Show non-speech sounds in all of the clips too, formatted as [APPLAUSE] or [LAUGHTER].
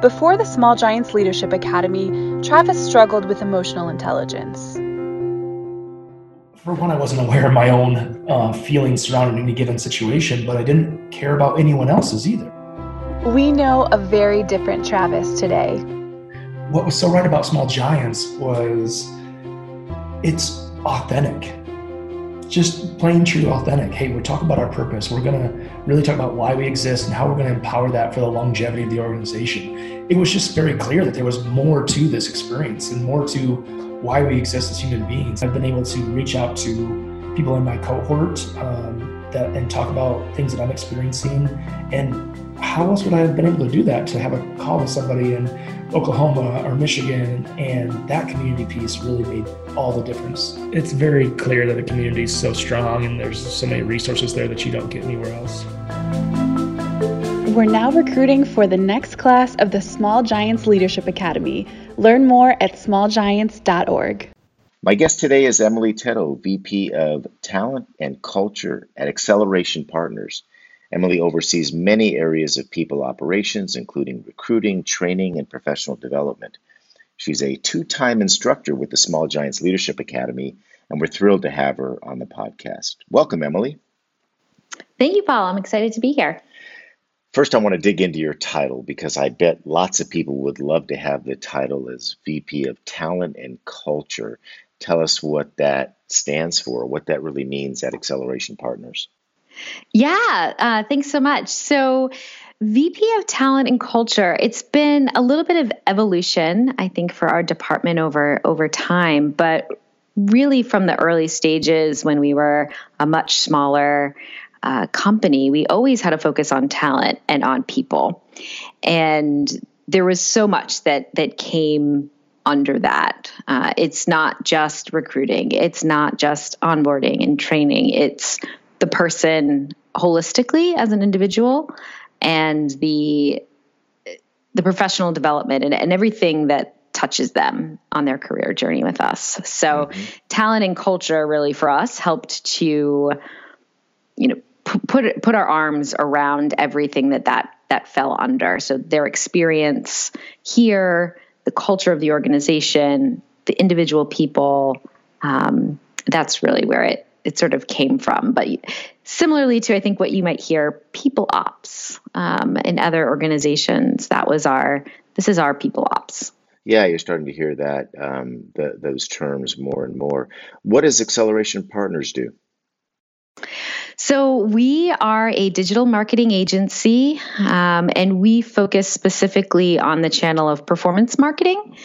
Before the Small Giants Leadership Academy, Travis struggled with emotional intelligence. For one, I wasn't aware of my own uh, feelings surrounding any given situation, but I didn't care about anyone else's either. We know a very different Travis today. What was so right about Small Giants was it's authentic just plain true authentic. Hey we're talking about our purpose. We're going to really talk about why we exist and how we're going to empower that for the longevity of the organization. It was just very clear that there was more to this experience and more to why we exist as human beings. I've been able to reach out to people in my cohort um, that and talk about things that i'm experiencing. And how else would I have been able to do that? To have a call with somebody in Oklahoma or Michigan, and that community piece really made all the difference. It's very clear that the community is so strong, and there's so many resources there that you don't get anywhere else. We're now recruiting for the next class of the Small Giants Leadership Academy. Learn more at smallgiants.org. My guest today is Emily Teddo, VP of Talent and Culture at Acceleration Partners. Emily oversees many areas of people operations, including recruiting, training, and professional development. She's a two time instructor with the Small Giants Leadership Academy, and we're thrilled to have her on the podcast. Welcome, Emily. Thank you, Paul. I'm excited to be here. First, I want to dig into your title because I bet lots of people would love to have the title as VP of Talent and Culture. Tell us what that stands for, what that really means at Acceleration Partners. Yeah, uh, thanks so much. So, VP of Talent and Culture, it's been a little bit of evolution, I think, for our department over over time, but really from the early stages when we were a much smaller uh, company, we always had a focus on talent and on people, and there was so much that that came under that. Uh, it's not just recruiting, it's not just onboarding and training, it's the person holistically as an individual and the the professional development and, and everything that touches them on their career journey with us. So mm-hmm. talent and culture really for us helped to you know put put our arms around everything that that that fell under. So their experience here, the culture of the organization, the individual people, um, that's really where it it sort of came from. But similarly to, I think, what you might hear people ops um, in other organizations, that was our, this is our people ops. Yeah, you're starting to hear that, um, the, those terms more and more. What does Acceleration Partners do? So, we are a digital marketing agency um, and we focus specifically on the channel of performance marketing,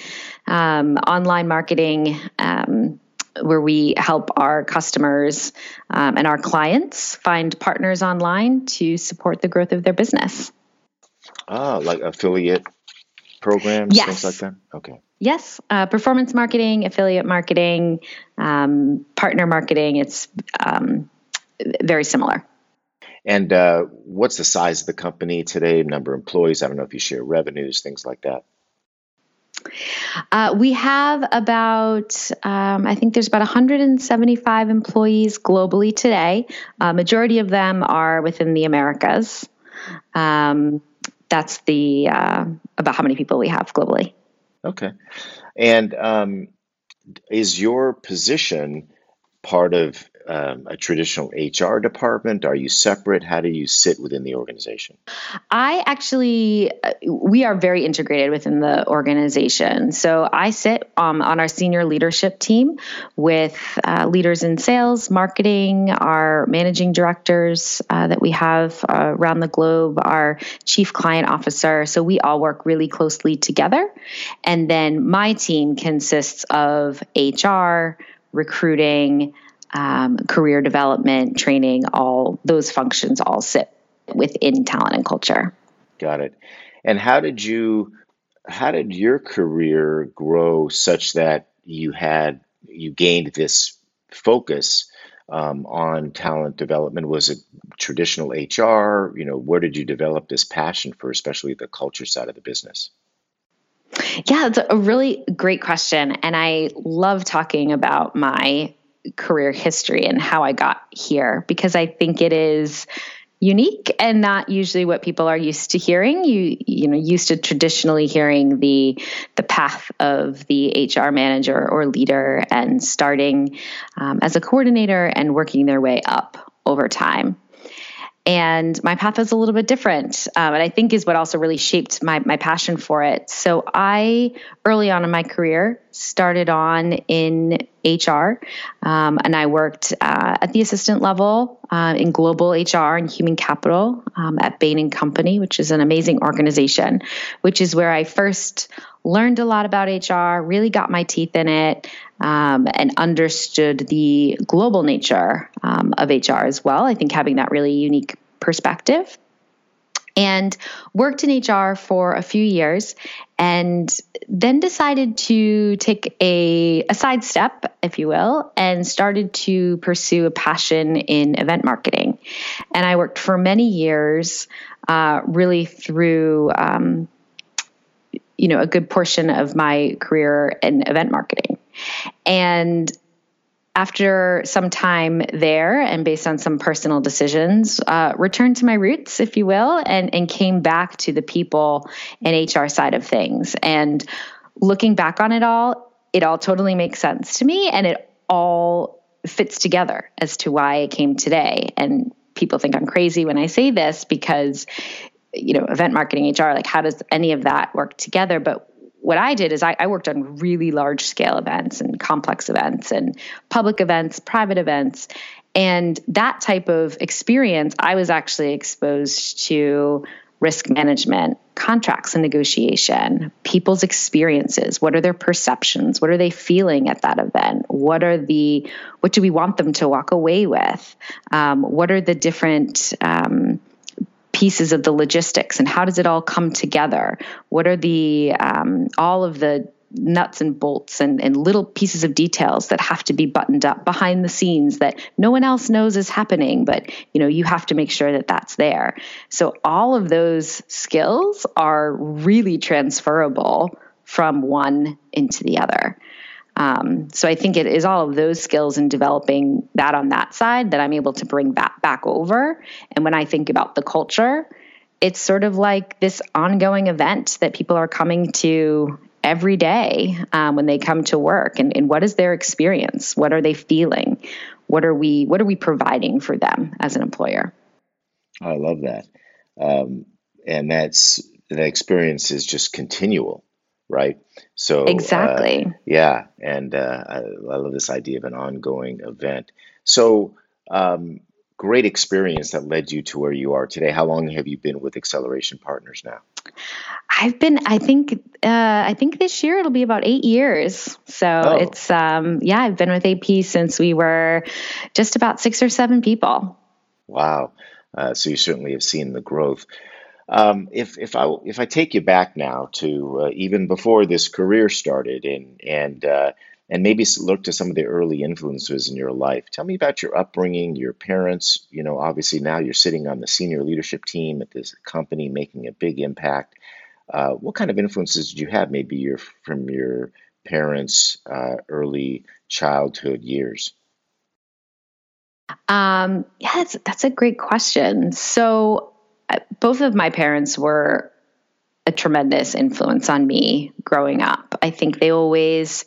um, online marketing, um, where we help our customers um, and our clients find partners online to support the growth of their business. Ah, like affiliate programs, yes. things like that? Okay. Yes, uh, performance marketing, affiliate marketing, um, partner marketing, it's um, very similar. And uh, what's the size of the company today? Number of employees? I don't know if you share revenues, things like that. Uh, we have about, um, I think there's about 175 employees globally today. Uh, majority of them are within the Americas. Um, that's the uh, about how many people we have globally. Okay, and um, is your position part of um, a traditional HR department? Are you separate? How do you sit within the organization? I actually, uh, we are very integrated within the organization. So I sit um, on our senior leadership team with uh, leaders in sales, marketing, our managing directors uh, that we have uh, around the globe, our chief client officer. So we all work really closely together. And then my team consists of HR, recruiting, um, career development, training, all those functions all sit within talent and culture. Got it. And how did you how did your career grow such that you had you gained this focus um, on talent development? Was it traditional HR? You know, where did you develop this passion for, especially the culture side of the business? Yeah, it's a really great question. And I love talking about my career history and how I got here because I think it is unique and not usually what people are used to hearing. You you know used to traditionally hearing the the path of the hr manager or leader and starting um, as a coordinator and working their way up over time and my path was a little bit different um, and i think is what also really shaped my, my passion for it. So i early on in my career started on in hr um, and i worked uh, at the assistant level uh, in global hr and human capital um, at bain and company which is an amazing organization which is where i first learned a lot about hr really got my teeth in it um, and understood the global nature um, of HR as well. I think having that really unique perspective. And worked in HR for a few years and then decided to take a, a sidestep, if you will, and started to pursue a passion in event marketing. And I worked for many years, uh, really through um, you know a good portion of my career in event marketing and after some time there and based on some personal decisions, uh, returned to my roots, if you will, and, and came back to the people and HR side of things. And looking back on it all, it all totally makes sense to me and it all fits together as to why I came today. And people think I'm crazy when I say this because, you know, event marketing, HR, like how does any of that work together? But what I did is I, I, worked on really large scale events and complex events and public events, private events. And that type of experience, I was actually exposed to risk management, contracts and negotiation, people's experiences. What are their perceptions? What are they feeling at that event? What are the, what do we want them to walk away with? Um, what are the different, um, pieces of the logistics and how does it all come together? What are the um, all of the nuts and bolts and, and little pieces of details that have to be buttoned up behind the scenes that no one else knows is happening but you know you have to make sure that that's there so all of those skills are really transferable from one into the other um, so I think it is all of those skills and developing that on that side that I'm able to bring back back over. And when I think about the culture, it's sort of like this ongoing event that people are coming to every day um, when they come to work. And, and what is their experience? What are they feeling? What are we What are we providing for them as an employer? I love that, um, and that's the experience is just continual right? So uh, exactly, uh, yeah, and uh, I, I, love this idea of an ongoing event. So um, great experience that led you to where you are today. How long have you been with Acceleration Partners now? I've been, I think, uh, I think this year it'll be about eight years. So oh. it's, um, yeah, I've been with AP since we were just about six or seven people. Wow. Uh, so you certainly have seen the growth. Um, if if I if I take you back now to uh, even before this career started, and and uh, and maybe look to some of the early influences in your life. Tell me about your upbringing, your parents. You know, obviously now you're sitting on the senior leadership team at this company, making a big impact. Uh, what kind of influences did you have? Maybe your from your parents' uh, early childhood years. Um, yeah, that's that's a great question. So both of my parents were a tremendous influence on me growing up. I think they always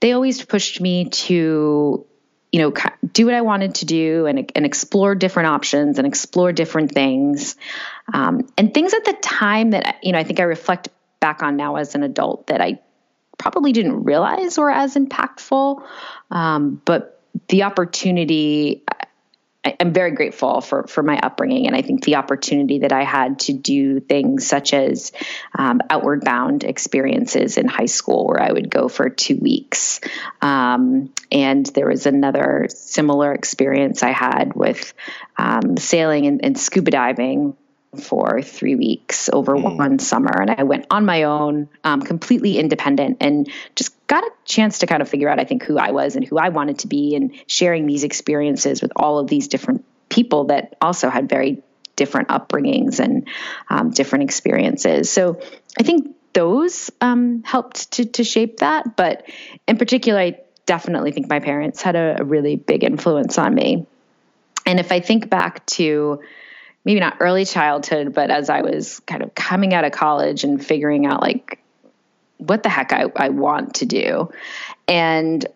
they always pushed me to you know do what I wanted to do and and explore different options and explore different things um, and things at the time that you know I think I reflect back on now as an adult that I probably didn't realize were as impactful um, but the opportunity I'm very grateful for for my upbringing, and I think the opportunity that I had to do things such as um, outward bound experiences in high school, where I would go for two weeks, um, and there was another similar experience I had with um, sailing and, and, scuba diving for three weeks over mm. one summer. And I went on my own, um, completely independent, and just got a chance to kind of figure out, I think, who I was and who I wanted to be, and sharing these experiences with all of these different people that also had very different upbringings and um, different experiences. So I think those um, helped to, to shape that. But in particular, I definitely think my parents had a, a really big influence on me. And if I think back to maybe not early childhood, but as I was kind of coming out of college and figuring out like what the heck I, I want to do. And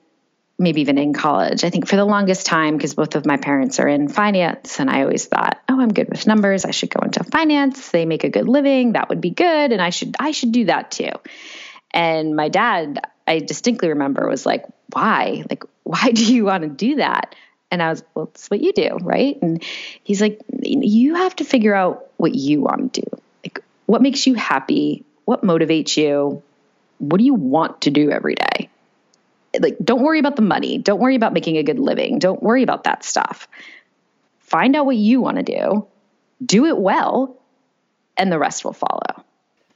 maybe even in college. I think for the longest time, because both of my parents are in finance, and I always thought, oh, I'm good with numbers. I should go into finance. They make a good living. That would be good, and I should I should do that too. And my dad, I distinctly remember, was like, why? Like, why do you want to do that? And I was, well, it's what you do, right? And he's like, you have to figure out what you want to do. Like, what makes you happy? What motivates you? What do you want to do every day? Like, don't worry about the money. Don't worry about making a good living. Don't worry about that stuff. Find out what you want to do, do it well, and the rest will follow.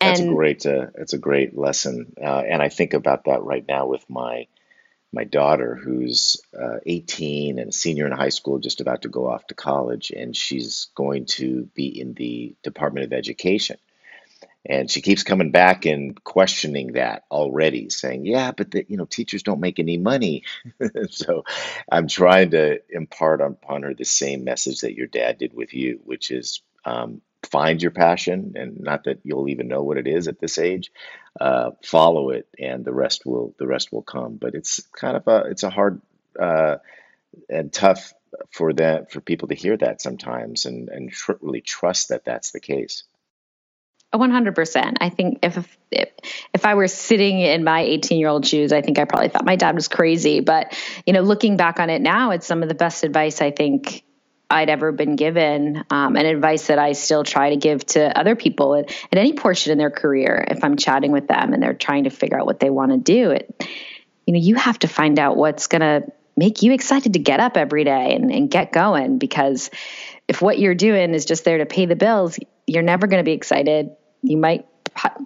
That's a great. Uh, it's a great lesson, uh, and I think about that right now with my my daughter, who's uh, 18 and a senior in high school, just about to go off to college, and she's going to be in the Department of Education. And she keeps coming back and questioning that already, saying, "Yeah, but the, you know, teachers don't make any money." [LAUGHS] so, I'm trying to impart upon her the same message that your dad did with you, which is um, find your passion and not that you'll even know what it is at this age uh, follow it and the rest will the rest will come but it's kind of a it's a hard uh, and tough for that for people to hear that sometimes and and tr- really trust that that's the case 100% i think if, if if i were sitting in my 18 year old shoes i think i probably thought my dad was crazy but you know looking back on it now it's some of the best advice i think I'd ever been given, um, and advice that I still try to give to other people at, at, any portion in their career. If I'm chatting with them and they're trying to figure out what they want to do, it, you know, you have to find out what's going to make you excited to get up every day and, and get going. Because if what you're doing is just there to pay the bills, you're never going to be excited. You might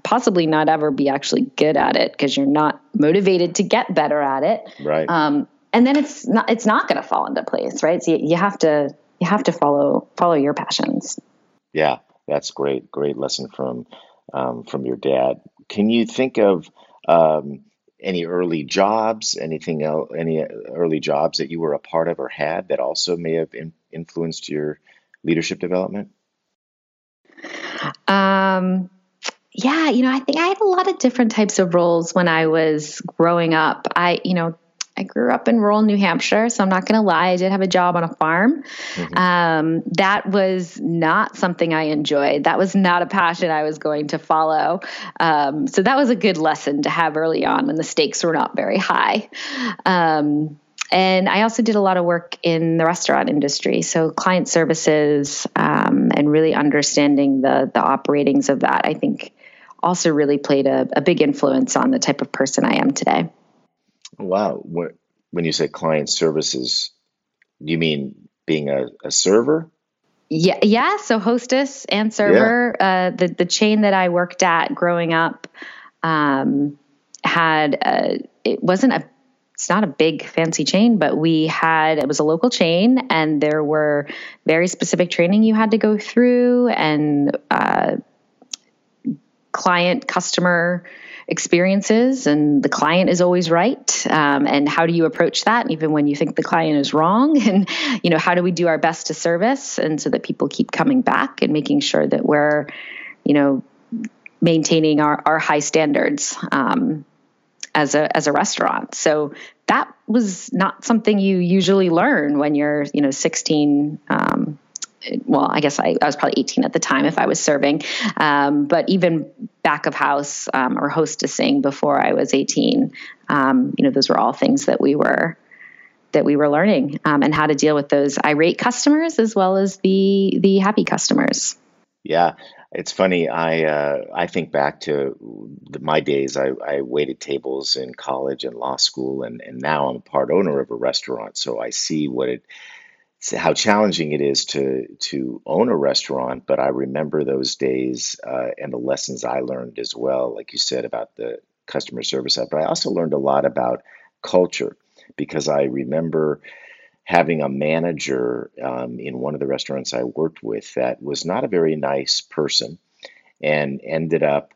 possibly not ever be actually good at it because you're not motivated to get better at it. Right. Um, and then it's not it's not going to fall into place, right? So you, you have to you have to follow follow your passions. Yeah, that's great. Great lesson from um, from your dad. Can you think of um, any early jobs, anything else, any early jobs that you were a part of or had that also may have in, influenced your leadership development? Um, yeah, you know, I think I had a lot of different types of roles when I was growing up. I, you know, I grew up in rural New Hampshire, so I'm not going to lie. I did have a job on a farm. Mm-hmm. Um, that was not something I enjoyed. That was not a passion I was going to follow. Um, so that was a good lesson to have early on when the stakes were not very high. Um, and I also did a lot of work in the restaurant industry, so client services um, and really understanding the the operatings of that. I think also really played a, a big influence on the type of person I am today. Wow. When you say client services, do you mean being a, a server? Yeah, yeah. So hostess and server. Yeah. Uh, the the chain that I worked at growing up um, had a, it wasn't a it's not a big fancy chain, but we had it was a local chain, and there were very specific training you had to go through, and uh, client customer experiences and the client is always right um, and how do you approach that even when you think the client is wrong? [LAUGHS] And you know how do we do our best to service and so that people keep coming back and making sure that we're you know maintaining our, our high standards um, as a as a restaurant so that was not something you usually learn when you're you know 16 um, well, I guess I, I, was probably 18 at the time if I was serving. Um, but even back of house um, or hostessing before I was 18, um, you know, those were all things that we were that we were learning um, and how to deal with those irate customers as well as the the happy customers. Yeah, it's funny. I uh, I think back to my days. I, I waited tables in college and law school, and, and now I'm a part owner of a restaurant. So I see what it how challenging it is to to own a restaurant, but I remember those days uh, and the lessons I learned as well, like you said about the customer service. But I also learned a lot about culture because I remember having a manager um, in one of the restaurants I worked with that was not a very nice person and ended up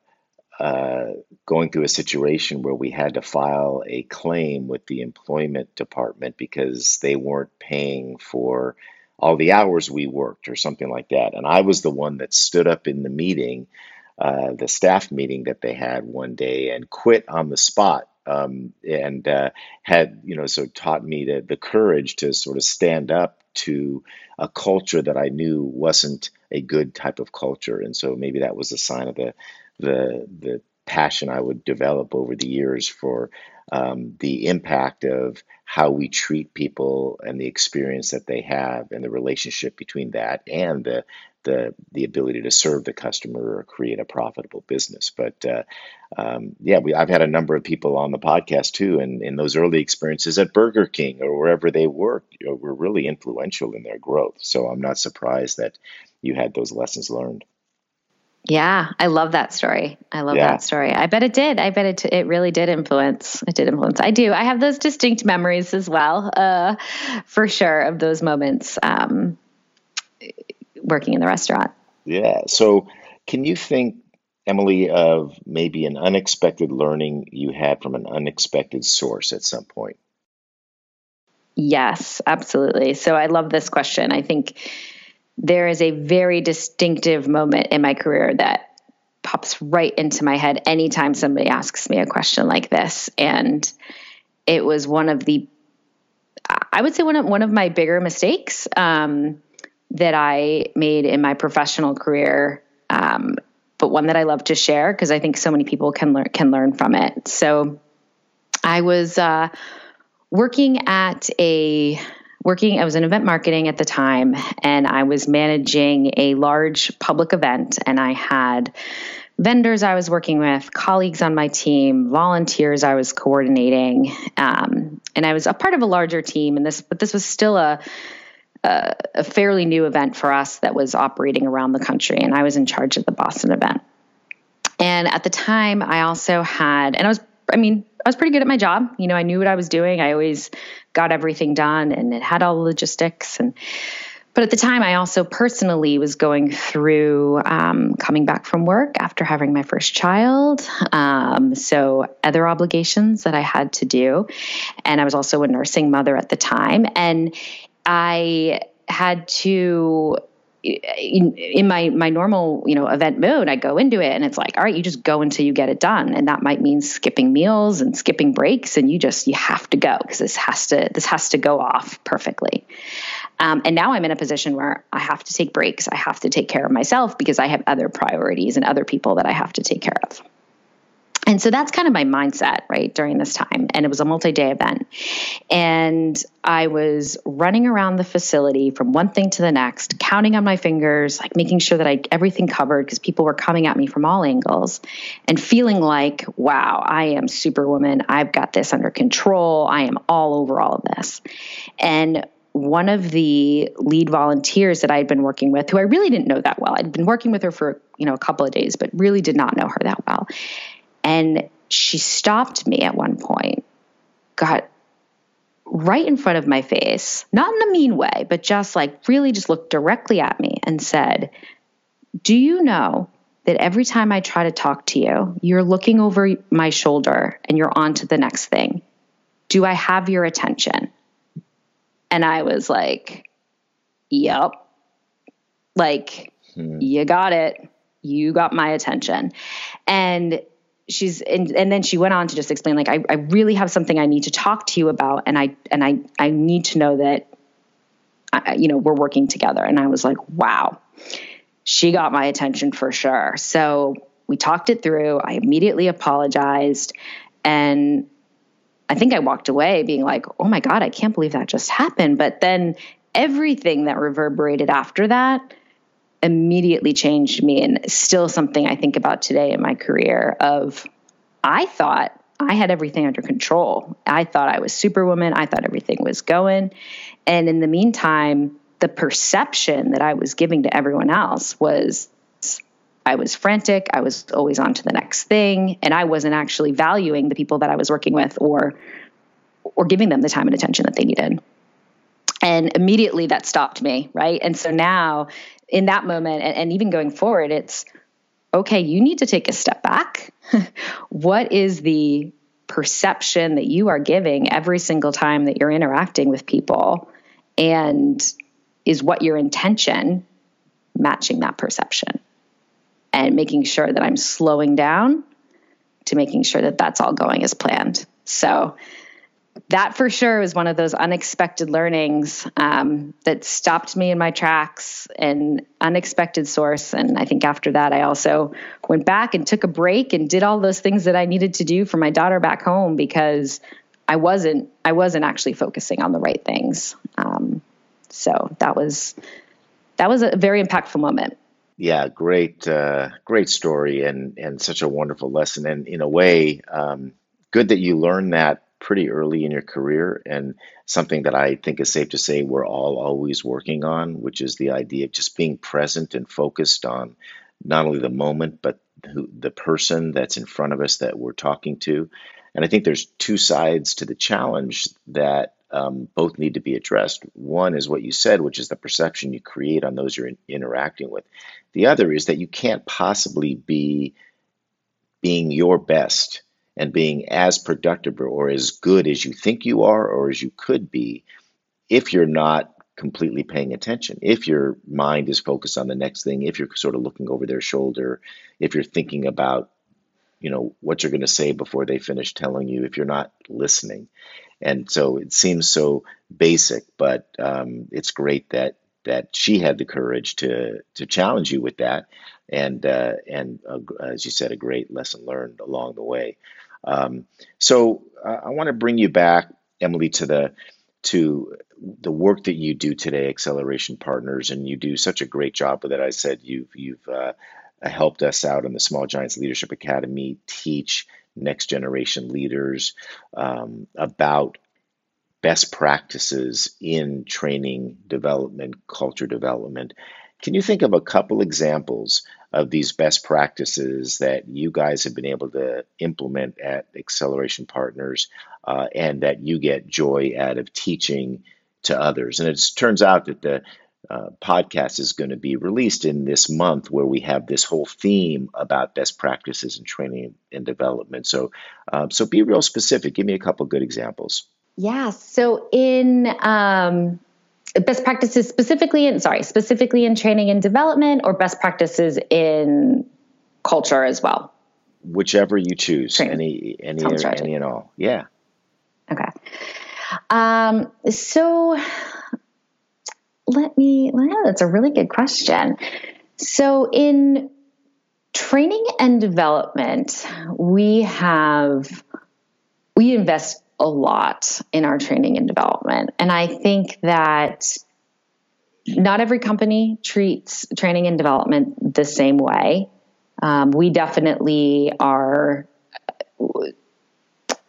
uh, going through a situation where we had to file a claim with the employment department because they weren't paying for all the hours we worked or something like that. And I was the one that stood up in the meeting, uh, the staff meeting that they had one day, and quit on the spot. Um, and uh, had you know so taught me the, the courage to sort of stand up to a culture that I knew wasn't a good type of culture, and so maybe that was a sign of the the the passion I would develop over the years for um, the impact of how we treat people and the experience that they have and the relationship between that and the the the ability to serve the customer or create a profitable business. But uh, um, yeah, we, I've had a number of people on the podcast too, and in those early experiences at Burger King or wherever they worked, you know, were really influential in their growth. So I'm not surprised that you had those lessons learned. Yeah, I love that story. I love yeah. that story. I bet it did. I bet it it really did influence. It did influence. I do. I have those distinct memories as well, uh, for sure, of those moments um, working in the restaurant. Yeah. So, can you think, Emily, of maybe an unexpected learning you had from an unexpected source at some point? Yes, absolutely. So, I love this question. I think there is a very distinctive moment in my career that pops right into my head anytime somebody asks me a question like this. And it was one of the, I would say one of one of my bigger mistakes um, that I made in my professional career, um, but one that I love to share because I think so many people can learn can learn from it. So, I was uh, working at a working, I was in event marketing at the time, and I was managing a large public event, and I had vendors I was working with, colleagues on my team, volunteers I was coordinating, um, and I was a part of a larger team. And this, but this was still a, a, fairly new event for us that was operating around the country, and I was in charge of the Boston event. And at the time, I also had, and I was, I mean, I was pretty good at my job. You know, I knew what I was doing. I always got everything done and it had all the logistics and but at the time i also personally was going through um, coming back from work after having my first child um, so other obligations that i had to do and i was also a nursing mother at the time and i had to in, my my normal you know event mode i go into it and it's like all right you just go until you get it done. And that might mean skipping meals and skipping breaks and you just you have to go because this has to this has to go off perfectly. Um, and now i'm in a position where i have to take breaks. I have to take care of myself because i have other priorities and other people that i have to take care of and so that's kind of my mindset, right, during this time. And it was a multi day event. And I was running around the facility from one thing to the next, counting on my fingers, like making sure that I everything covered because people were coming at me from all angles and feeling like, wow, I am superwoman. I've got this under control. I am all over all of this. And one of the lead volunteers that I had been working with, who I really didn't know that well, I'd been working with her for you know a couple of days, but really did not know her that well. And she stopped me at one point, got right in front of my face, not in a mean way, but just like really just looked directly at me and said, Do you know that every time I try to talk to you, you're looking over my shoulder and you're on to the next thing? Do I have your attention? And I was like, Yep. Like, hmm. you got it. You got my attention. And she's and, and then she went on to just explain like I, I really have something I need to talk to you about and I and I I need to know that I, you know we're working together. And I was like wow. She got my attention for sure. So we talked it through. I immediately apologized. And I think I walked away being like oh my god I can't believe that just happened. But then everything that reverberated after that immediately changed me and still something I think about today in my career of I thought I had everything under control. I thought I was superwoman. I thought everything was going. And in the meantime, the perception that I was giving to everyone else was I was frantic, I was always on to the next thing, and I wasn't actually valuing the people that I was working with or or giving them the time and attention that they needed. And immediately that stopped me, right? And so now in that moment and, and even going forward, it's okay, you need to take a step back. [LAUGHS] what is the perception that you are giving every single time that you're interacting with people? And is what your intention matching that perception? And making sure that I'm slowing down to making sure that that's all going as planned. So, that for sure was one of those unexpected learnings um, that stopped me in my tracks an unexpected source. And i think after that i also went back and took a break and did all those things that i needed to do for my daughter back home because i wasn't i wasn't actually focusing on the right things. Um, so that was that was a very impactful moment. Yeah great uh, great story and and such a wonderful lesson. And in a way um, good that you learned that pretty early in your career and something that I think is safe to say we're all always working on, which is the idea of just being present and focused on not only the moment, but who, the person that's in front of us that we're talking to. And I think there's two sides to the challenge that um, both need to be addressed. One is what you said, which is the perception you create on those you're in, interacting with. The other is that you can't possibly be being your best and being as productive or as good as you think you are or as you could be if you're not completely paying attention. If your mind is focused on the next thing, if you're sort of looking over their shoulder, if you're thinking about, you know, what you're going to say before they finish telling you, if you're not listening. And so it seems so basic, but um, it's great that that she had the courage to to challenge you with that, and uh, and uh, as you said, a great lesson learned along the way. Um, so uh, I want to bring you back, Emily, to the to the work that you do today, Acceleration Partners, and you do such a great job with it. I said you've you've uh, helped us out in the Small Giants Leadership Academy teach next generation leaders um, about best practices in training development, culture development. Can you think of a couple examples of these best practices that you guys have been able to implement at Acceleration Partners uh, and that you get joy out of teaching to others? And it turns out that the uh, podcast is going to be released in this month where we have this whole theme about best practices in training and development. So, uh, so be real specific. Give me a couple good examples. Yeah. So in um, best practices specifically in sorry specifically in training and development or best practices in culture as well? Whichever you choose training. any any any and all. Yeah. Okay. Um so let me well, that's a really good question. So in training and development we have we invest a lot in our training and development. And I think that not every company treats training and development the same way. Um, we definitely are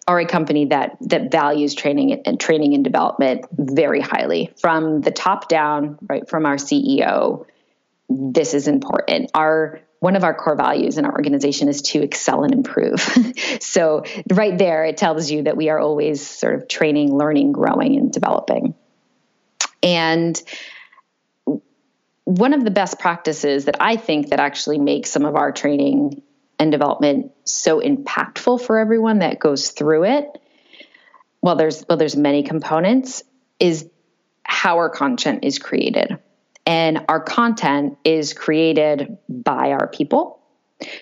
are a company that that values training and training and development very highly from the top down, right from our CEO. This is important. Our one of our core values in our organization is to excel and improve. [LAUGHS] so, right there, it tells you that we are always sort of training, learning, growing, and developing. And one of the best practices that I think that actually makes some of our training and development so impactful for everyone that goes through it, well, there's well, there's many components, is how our content is created and our content is created by our people.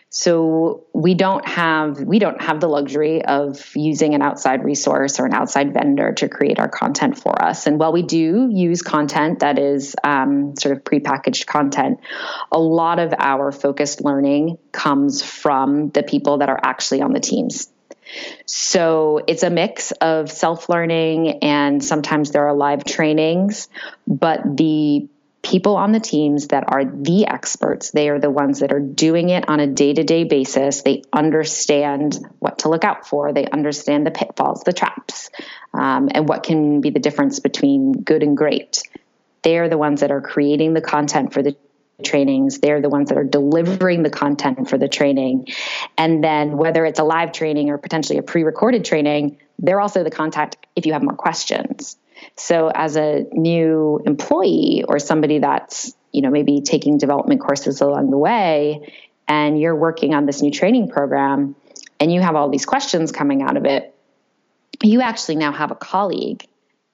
So we don't have we don't have the luxury of using an outside resource or an outside vendor to create our content for us. And while we do use content that is um, sort of prepackaged content a lot of our focused learning comes from the people that are actually on the teams. So it's a mix of self learning and sometimes there are live trainings, but the people on the teams that are the experts. They are the ones that are doing it on a day to day basis. They understand what to look out for, they understand the pitfalls, the traps, um, and what can be the difference between good and great. They're the ones that are creating the content for the trainings. They're the ones that are delivering the content for the training. And then whether it's a live training or potentially a pre-recorded training, they're also the contact if you have more questions. So as a new employee or somebody that's, you know, maybe taking development courses along the way and you're working on this new training program and you have all these questions coming out of it, you actually now have a colleague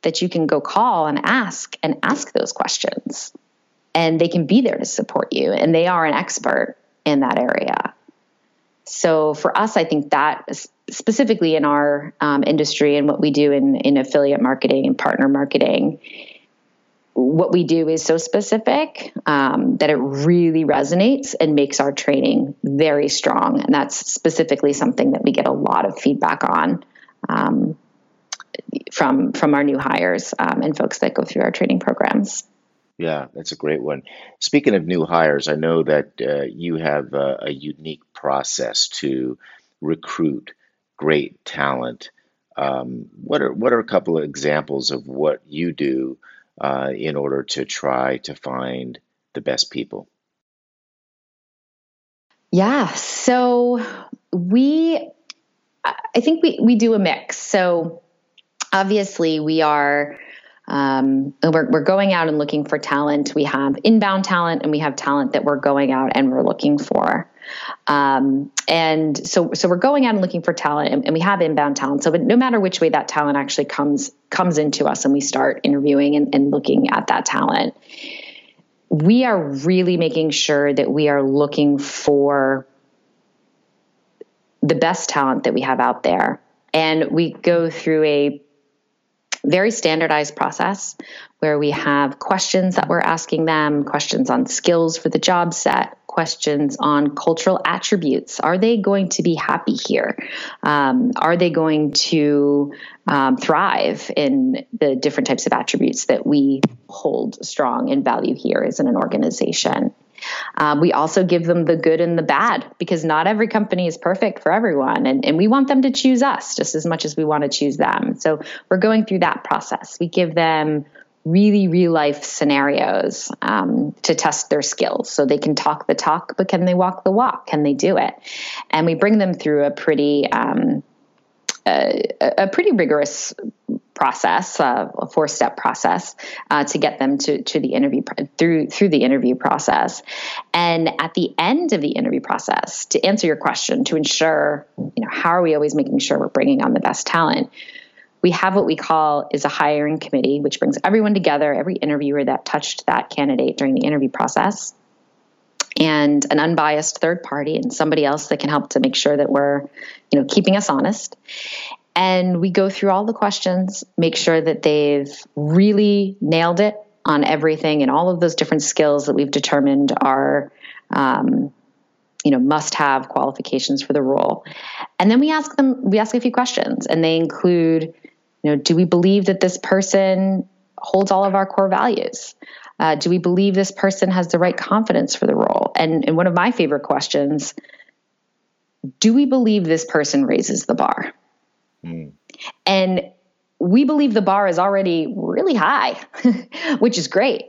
that you can go call and ask and ask those questions. And they can be there to support you, and they are an expert in that area. So for us, I think that specifically in our um, industry and what we do in, in affiliate marketing and partner marketing, what we do is so specific um, that it really resonates and makes our training very strong. And that's specifically something that we get a lot of feedback on um, from from our new hires um, and folks that go through our training programs. Yeah, that's a great one. Speaking of new hires, I know that uh, you have a, a, unique process to recruit great talent. Um, what are what are a couple of examples of what you do uh, in order to try to find the best people? Yeah, so we, I think we we do a mix. So obviously we are um, we're, we're going out and looking for talent. We have inbound talent and we have talent that we're going out and we're looking for. Um, and so, so we're going out and looking for talent and, and, we have inbound talent. So, but no matter which way that talent actually comes, comes into us and we start interviewing and, and looking at that talent, we are really making sure that we are looking for the best talent that we have out there. And we go through a very standardized process where we have questions that we're asking them, questions on skills for the job set, questions on cultural attributes. Are they going to be happy here? Um, are they going to um, thrive in the different types of attributes that we hold strong and value here as in an organization? Um, we also give them the good and the bad because not every company is perfect for everyone. And, and we want them to choose us just as much as we want to choose them. So we're going through that process. We give them really real life scenarios um, to test their skills so they can talk the talk, but can they walk the walk? Can they do it? And we bring them through a pretty, um, a, a pretty rigorous process, uh, a four step process, uh, to get them to to the interview through through the interview process. And at the end of the interview process, to answer your question, to ensure you know how are we always making sure we're bringing on the best talent. We have what we call is a hiring committee, which brings everyone together, every interviewer that touched that candidate during the interview process, and an unbiased third party and somebody else that can help to make sure that we're, you know, keeping us honest. And we go through all the questions, make sure that they've really nailed it on everything and all of those different skills that we've determined are, um, you know, must have qualifications for the role. And then we ask them, we ask a few questions, and they include, you know, do we believe that this person holds all of our core values? Uh, do we believe this person has the right confidence for the role? And, and one of my favorite questions do we believe this person raises the bar? Mm. And we believe the bar is already really high, [LAUGHS] which is great.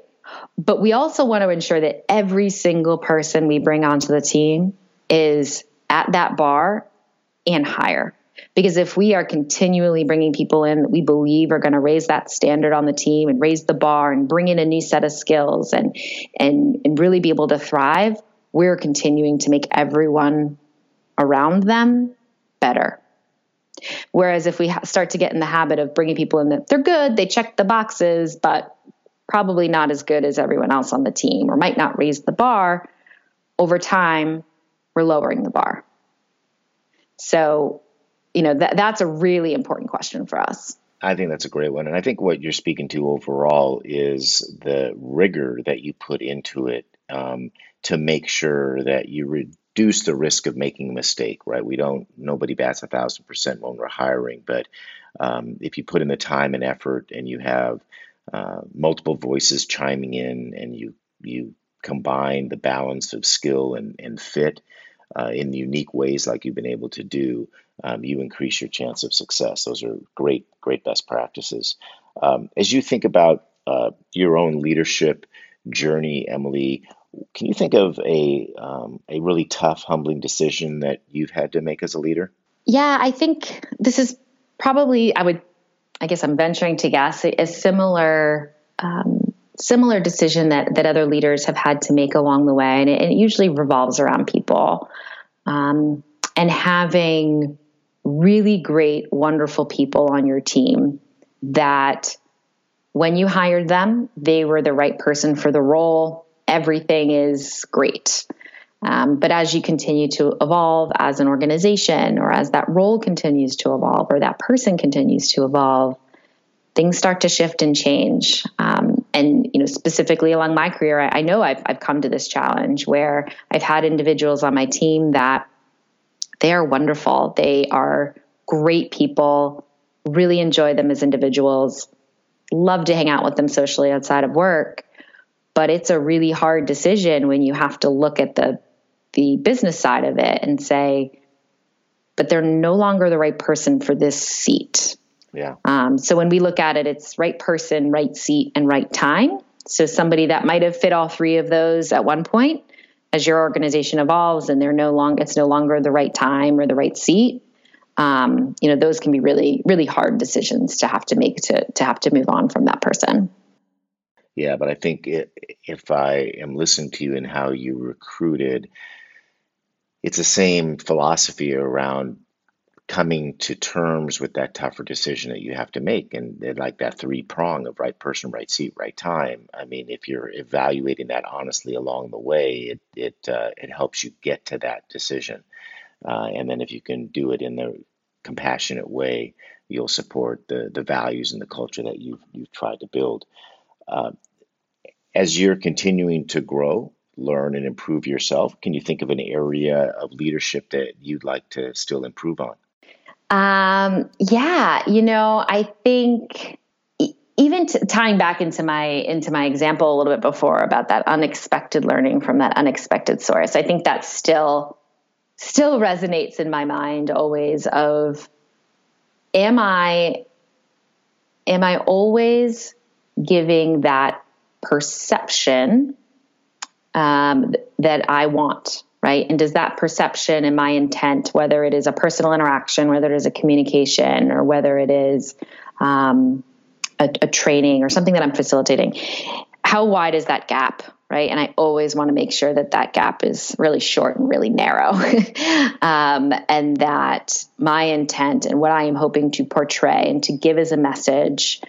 But we also want to ensure that every single person we bring onto the team is at that bar and higher. Because if we are continually bringing people in that we believe are going to raise that standard on the team and raise the bar and bring in a new set of skills and and and really be able to thrive, we're continuing to make everyone around them better. Whereas if we ha- start to get in the habit of bringing people in that they're good, they check the boxes, but probably not as good as everyone else on the team or might not raise the bar, over time, we're lowering the bar. So, you know, that, that's a really important question for us. I think that's a great one. And I think what you're speaking to overall is the rigor that you put into it um, to make sure that you re- reduce the risk of making a mistake, right? We don't, nobody bats a thousand percent when we're hiring, but um, if you put in the time and effort and you have uh, multiple voices chiming in and you, you combine the balance of skill and, and fit uh, in unique ways like you've been able to do, um, you increase your chance of success. Those are great, great best practices. Um, as you think about uh, your own leadership journey, Emily, can you think of a um, a really tough, humbling decision that you've had to make as a leader? Yeah, I think this is probably I would I guess I'm venturing to guess a similar um, similar decision that that other leaders have had to make along the way, and it, it usually revolves around people um, and having really great, wonderful people on your team that when you hired them, they were the right person for the role. Everything is great. Um, but as you continue to evolve as an organization, or as that role continues to evolve, or that person continues to evolve, things start to shift and change. Um, and you know, specifically along my career, I, I know I've, I've come to this challenge where I've had individuals on my team that they are wonderful. They are great people. Really enjoy them as individuals. Love to hang out with them socially outside of work. But it's a really hard decision when you have to look at the the business side of it and say, but they're no longer the right person for this seat. Yeah. Um, so when we look at it, it's right person, right seat, and right time. So somebody that might have fit all three of those at one point, as your organization evolves and they're no longer it's no longer the right time or the right seat. Um, you know, those can be really, really hard decisions to have to make to to have to move on from that person. Yeah, but I think if I am listening to you and how you recruited, it's the same philosophy around coming to terms with that tougher decision that you have to make and like that three prong of right person right seat right time. I mean if you're evaluating that honestly along the way it it uh, it helps you get to that decision. Uh, and then if you can do it in the compassionate way you'll support the the values and the culture that you've you've tried to build. Uh, as you're continuing to grow learn and improve yourself can you think of an area of leadership that you'd like to still improve on? Um, yeah, you know, I think even t- tying back into my into my example a little bit before about that unexpected learning from that unexpected source, I think that still still resonates in my mind always of am I am I always giving that perception um, that I want right? And does that perception and my intent, whether it is a personal interaction, whether it is a communication, or whether it is um, a, a training or something that I'm facilitating, how wide is that gap? right? And I always want to make sure that that gap is really short and really narrow. [LAUGHS] um, and that my intent and what I am hoping to portray and to give as a message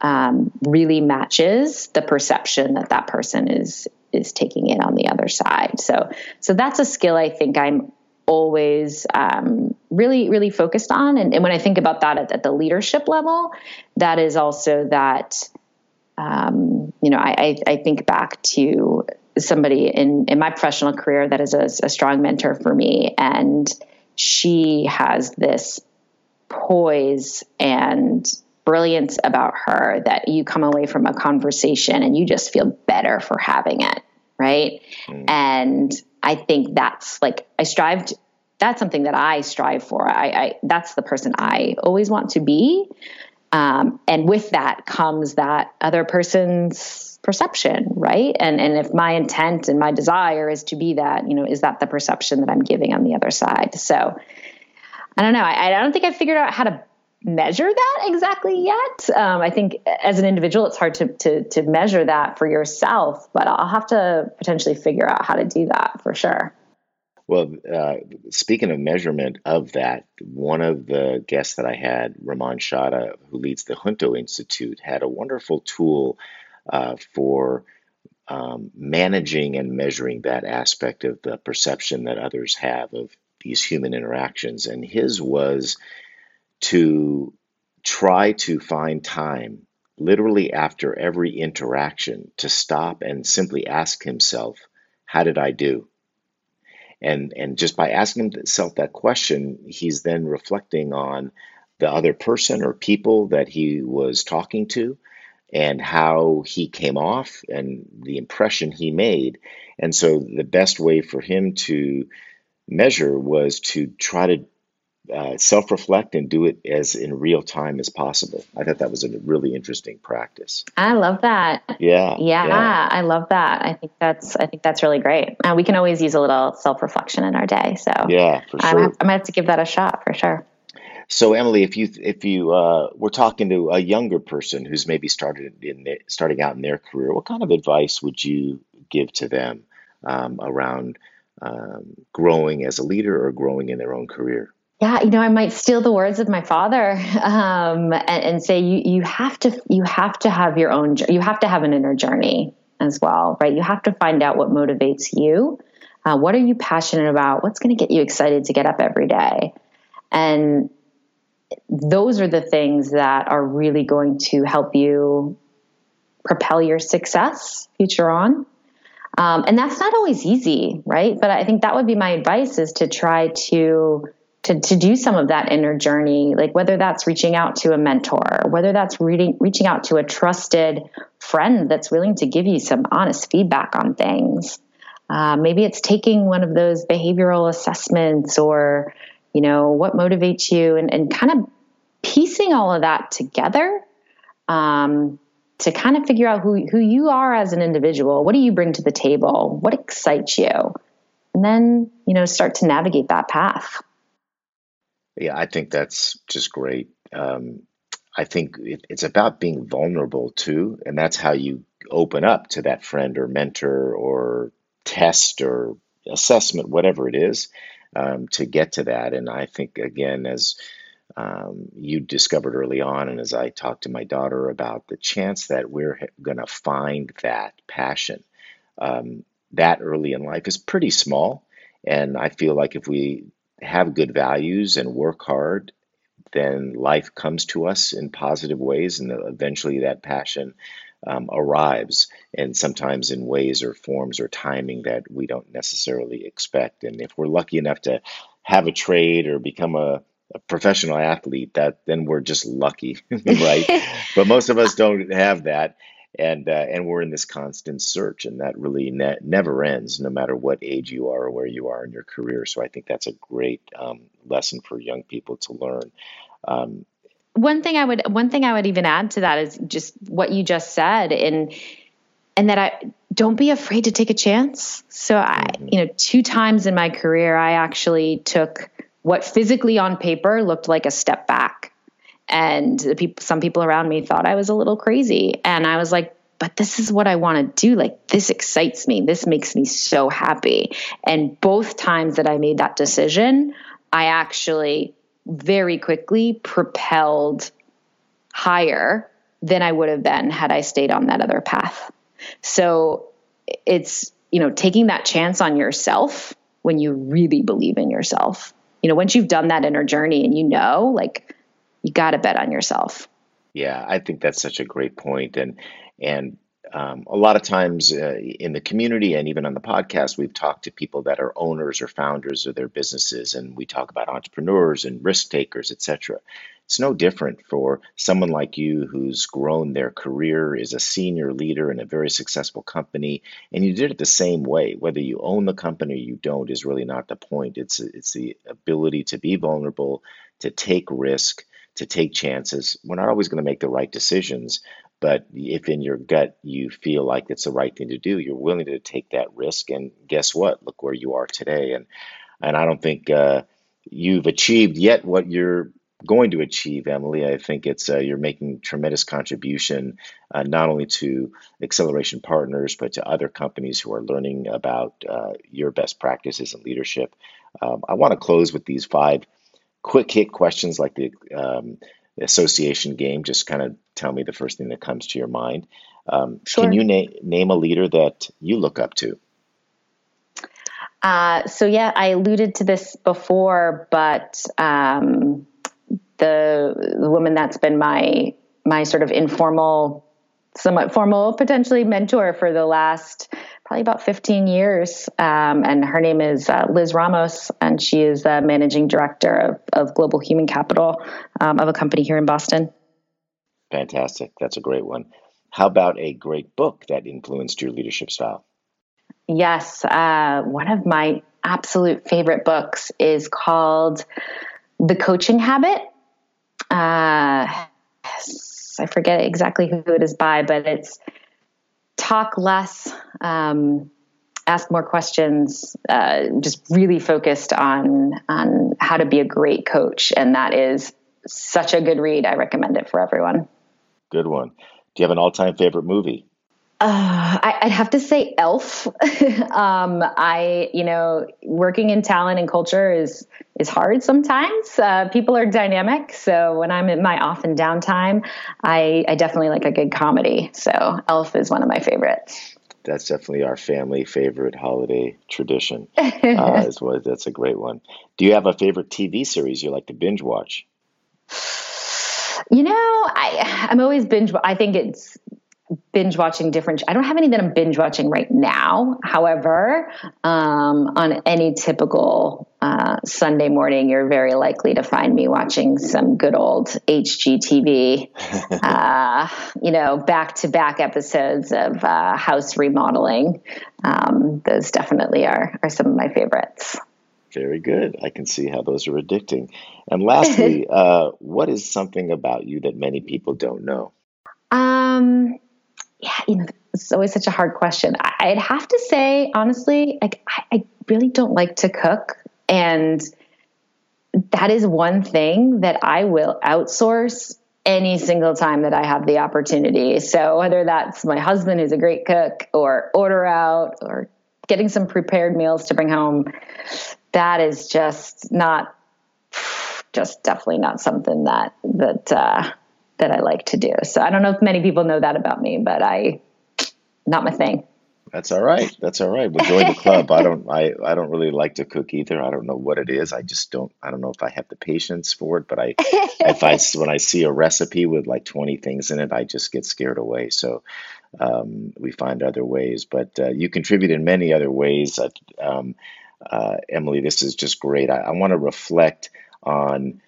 um, really matches the perception that that person is is taking in on the other side. So so that's a skill I think I'm always um, really really focused on. And, and, when I think about that at, at, the leadership level, that is also that um, you know I, I, I, think back to somebody in in my professional career that is a, a strong mentor for me, and she has this poise and brilliance about her that you come away from a conversation and you just feel better for having it right? Mm. and i think that's like i strive that's something that i strive for. I, I that's the person i always want to be. Um, and with that comes that other person's perception right? And and if my intent and my desire is to be that you know is that the perception that i'm giving on the other side? So i don't know. I, I don't think i figured out how to measure that exactly yet. Um, I think as an individual, it's hard to, to, to measure that for yourself, but I'll have to potentially figure out how to do that for sure. Well, uh, speaking of measurement of that, one of the guests that I had, Ramon Shada, who leads the Junto Institute, had a wonderful tool uh, for um, managing and measuring that aspect of the perception that others have of these human interactions. And his was to try to find time, literally after every interaction, to stop and simply ask himself, How did I do? And, and just by asking himself that question, he's then reflecting on the other person or people that he was talking to and how he came off and the impression he made. And so the best way for him to measure was to try to uh, self reflect and do it as in real time as possible. I thought that was a really interesting practice. I love that. Yeah, yeah, yeah. I love that. I think that's I think that's really great. Uh, we can always use a little self reflection in our day. So yeah, for sure. I'm, I might have to give that a shot for sure. So Emily, if you if you uh, were talking to a younger person who's maybe started in the, starting out in their career, what kind of advice would you give to them um, around um, growing as a leader or growing in their own career? Yeah, you know, I might steal the words of my father [LAUGHS] um, and, and, say you you have to you have to have your own you have to have an inner journey as well, right? You have to find out what motivates you. Uh, what are you passionate about? What's going to get you excited to get up every day? And those are the things that are really going to help you propel your success future on. Um, and that's not always easy, right? But I think that would be my advice is to try to to, to do some of that inner journey, like whether that's reaching out to a mentor, whether that's reading, reaching out to a trusted friend that's willing to give you some honest feedback on things. Uh, maybe it's taking one of those behavioral assessments or, you know, what motivates you and, and kind of piecing all of that together um, to kind of figure out who, who you are as an individual. What do you bring to the table? What excites you? And then, you know, start to navigate that path. Yeah, I think that's just great. Um, I think it, it's about being vulnerable too, and that's how you open up to that friend or mentor or test or assessment, whatever it is, um, to get to that. And I think again, as um, you discovered early on, and as I talked to my daughter about the chance that we're going to find that passion um, that early in life is pretty small. And I feel like if we have good values and work hard, then life comes to us in positive ways, and eventually that passion um, arrives, and sometimes in ways or forms or timing that we don't necessarily expect. And if we're lucky enough to have a trade or become a, a professional athlete, that then we're just lucky, [LAUGHS] right? [LAUGHS] but most of us don't have that, and uh, and we're in this constant search, and that really ne- never ends, no matter what age you are or where you are in your career. So I think that's a great um, lesson for young people to learn. Um, one thing I would one thing I would even add to that is just what you just said, and and that I don't be afraid to take a chance. So I, mm-hmm. you know, two times in my career, I actually took what physically on paper looked like a step back and people some people around me thought I was a little crazy. And I was like but this is what I want to do. Like this excites me. This makes me so happy. And both times that I made that decision I actually very quickly propelled higher than I would have been had I stayed on that other path. So it's you know taking that chance on yourself when you really believe in yourself. You know once you've done that inner journey and you know like you got to bet on yourself. Yeah, I think that's such a great point, and and um, a lot of times uh, in the community and even on the podcast, we've talked to people that are owners or founders of their businesses, and we talk about entrepreneurs and risk takers, etc. It's no different for someone like you who's grown their career, is a senior leader in a very successful company, and you did it the same way. Whether you own the company or you don't is really not the point. It's it's the ability to be vulnerable, to take risk, to take chances. We're not always going to make the right decisions, but if in your gut you feel like it's the right thing to do, you're willing to take that risk. And guess what? Look where you are today. And and I don't think uh, you've achieved yet what you're going to achieve, Emily. I think it's uh, you're making tremendous contribution uh, not only to Acceleration Partners but to other companies who are learning about uh, your best practices and leadership. Um, I want to close with these five quick hit questions like the, um, association game. Just kind of tell me the first thing that comes to your mind. Um, sure. Can you na- name a leader that you look up to? Uh, so yeah, I alluded to this before, but um, the, the woman that's been my my sort of informal, somewhat formal, potentially mentor for the last probably about 15 years. Um, and her name is uh, Liz Ramos, and she is the managing director of, of global human capital um, of a company here in Boston. Fantastic. That's a great one. How about a great book that influenced your leadership style? Yes. Uh, one of my absolute favorite books is called the coaching habit. Uh, I forget exactly who it is by, but it's talk less, um, ask more questions. Uh, just really focused on on how to be a great coach, and that is such a good read. I recommend it for everyone. Good one. Do you have an all time favorite movie? Uh, I, would have to say Elf. [LAUGHS] um, I, you know, working in talent and culture is is hard sometimes. Uh, people are dynamic, so when I'm in my off and downtime, I, I definitely like a good comedy. So Elf is one of my favorites. That's definitely our family favorite holiday tradition. [LAUGHS] Uh, as well, that's a great one. Do you have a favorite TV series you like to binge watch? You know, I I'm always binge. I think it's binge watching different. I don't have any that I'm binge watching right now. However, um, on any typical uh, Sunday morning, you're very likely to find me watching some good old HGTV. [LAUGHS] uh, you know, back to back episodes of uh, House Remodeling. Um, those definitely are are some of my favorites. Very good. I can see how those are addicting. And lastly, [LAUGHS] uh, what is something about you that many people don't know? Um, yeah, you know, it's always such a hard question. I'd have to say, honestly, like I, I really don't like to cook, and that is one thing that I will outsource any single time that I have the opportunity. So whether that's my husband who's a great cook or order out or getting some prepared meals to bring home, that is just not just definitely not something that that uh, that I like to do. So I don't know if many people know that about me, but I not my thing. That's all right. That's all right. We'll join the club. I don't I, I don't really like to cook either. I don't know what it is. I just don't I don't know if I have the patience for it, but I if I when I see a recipe with like 20 things in it, I just get scared away. So um, we find other ways, but uh, you contribute in many other ways. Um, uh, Emily, this is just great. I, I want to reflect on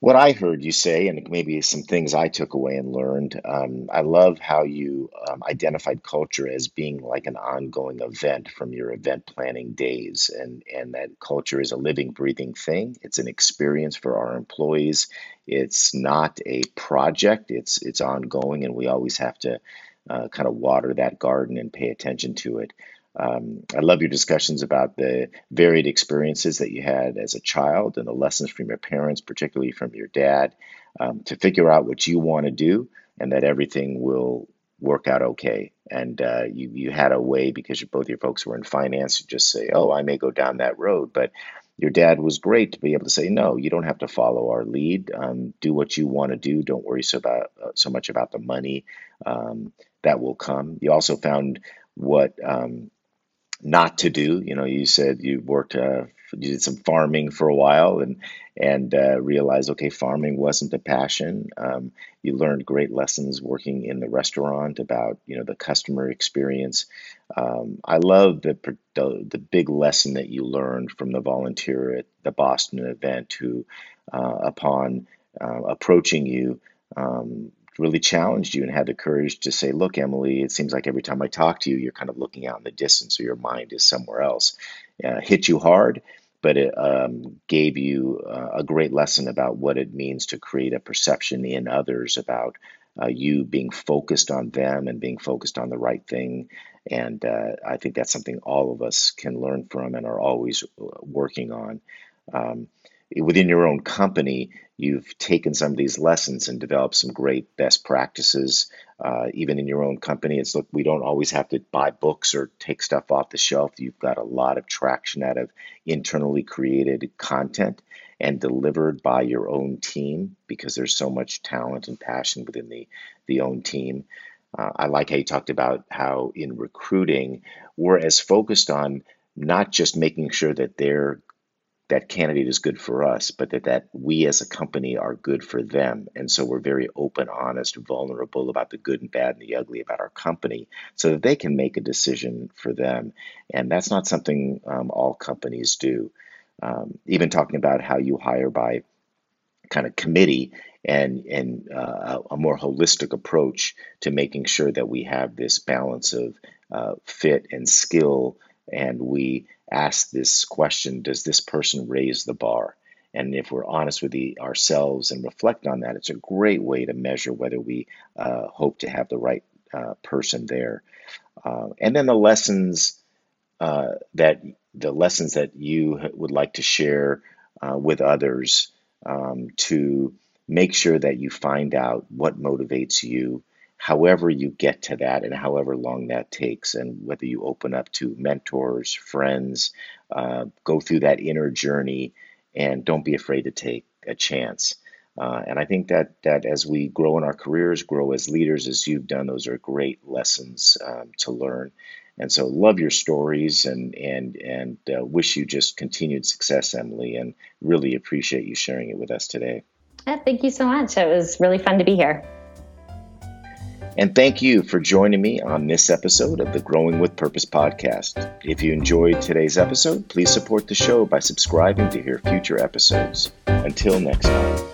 what I heard you say, and maybe some things I took away and learned. Um, I love how you um, identified culture as being like an ongoing event from your event planning days, and and that culture is a living, breathing thing. It's an experience for our employees. It's not a project. It's it's ongoing, and we always have to uh, kind of water that garden and pay attention to it. Um, I love your discussions about the varied experiences that you had as a child and the lessons from your parents, particularly from your dad, um, to figure out what you want to do and that everything will work out okay. And uh, you you had a way because you, both your folks were in finance to just say, "Oh, I may go down that road," but your dad was great to be able to say, "No, you don't have to follow our lead. Um, do what you want to do. Don't worry so about uh, so much about the money um, that will come." You also found what um, not to do. You know, you said you worked, uh, you did some farming for a while, and and uh, realized okay, farming wasn't a passion. Um, you learned great lessons working in the restaurant about you know the customer experience. Um, I love the, the, big lesson that you learned from the volunteer at the Boston event who, uh, upon uh, approaching you. Um, really challenged you and had the courage to say, Look, Emily, it seems like every time I talk to you, you're kind of looking out in the distance or your mind is somewhere else. Uh, hit you hard, but it um, gave you uh, a great lesson about what it means to create a perception in others about uh, you being focused on them and being focused on the right thing. And uh, I think that's something all of us can learn from and are always uh, working on. Um, within your own company, you've taken some of these lessons and developed some great best practices. Uh, even in your own company, it's look, we don't always have to buy books or take stuff off the shelf. You've got a lot of traction out of internally created content and delivered by your own team because there's so much talent and passion within the, the own team. Uh, I like how you talked about how in recruiting, we're as focused on not just making sure that they're that candidate is good for us, but that, that we as a company are good for them. And so we're very open, honest, vulnerable about the good and bad and the ugly about our company so that they can make a decision for them. And that's not something um, all companies do. Um, even talking about how you hire by kind of committee and and uh, a more holistic approach to making sure that we have this balance of uh, fit and skill and we ask this question Does this person raise the bar? And if we're honest with the, ourselves and reflect on that, it's a great way to measure whether we uh, hope to have the right uh, person there. Uh, and then the lessons uh, that the lessons that you would like to share uh, with others um, to make sure that you find out what motivates you, however you get to that, and however long that takes, and whether you open up to mentors, friends, uh, go through that inner journey, and don't be afraid to take a chance. Uh, and I think that that as we grow in our careers, grow as leaders, as you've done, those are great lessons um, to learn. And so, love your stories and and and uh, wish you just continued success, Emily, and really appreciate you sharing it with us today. Yeah, thank you so much. It was really fun to be here. And thank you for joining me on this episode of the Growing with Purpose podcast. If you enjoyed today's episode, please support the show by subscribing to hear future episodes. Until next time.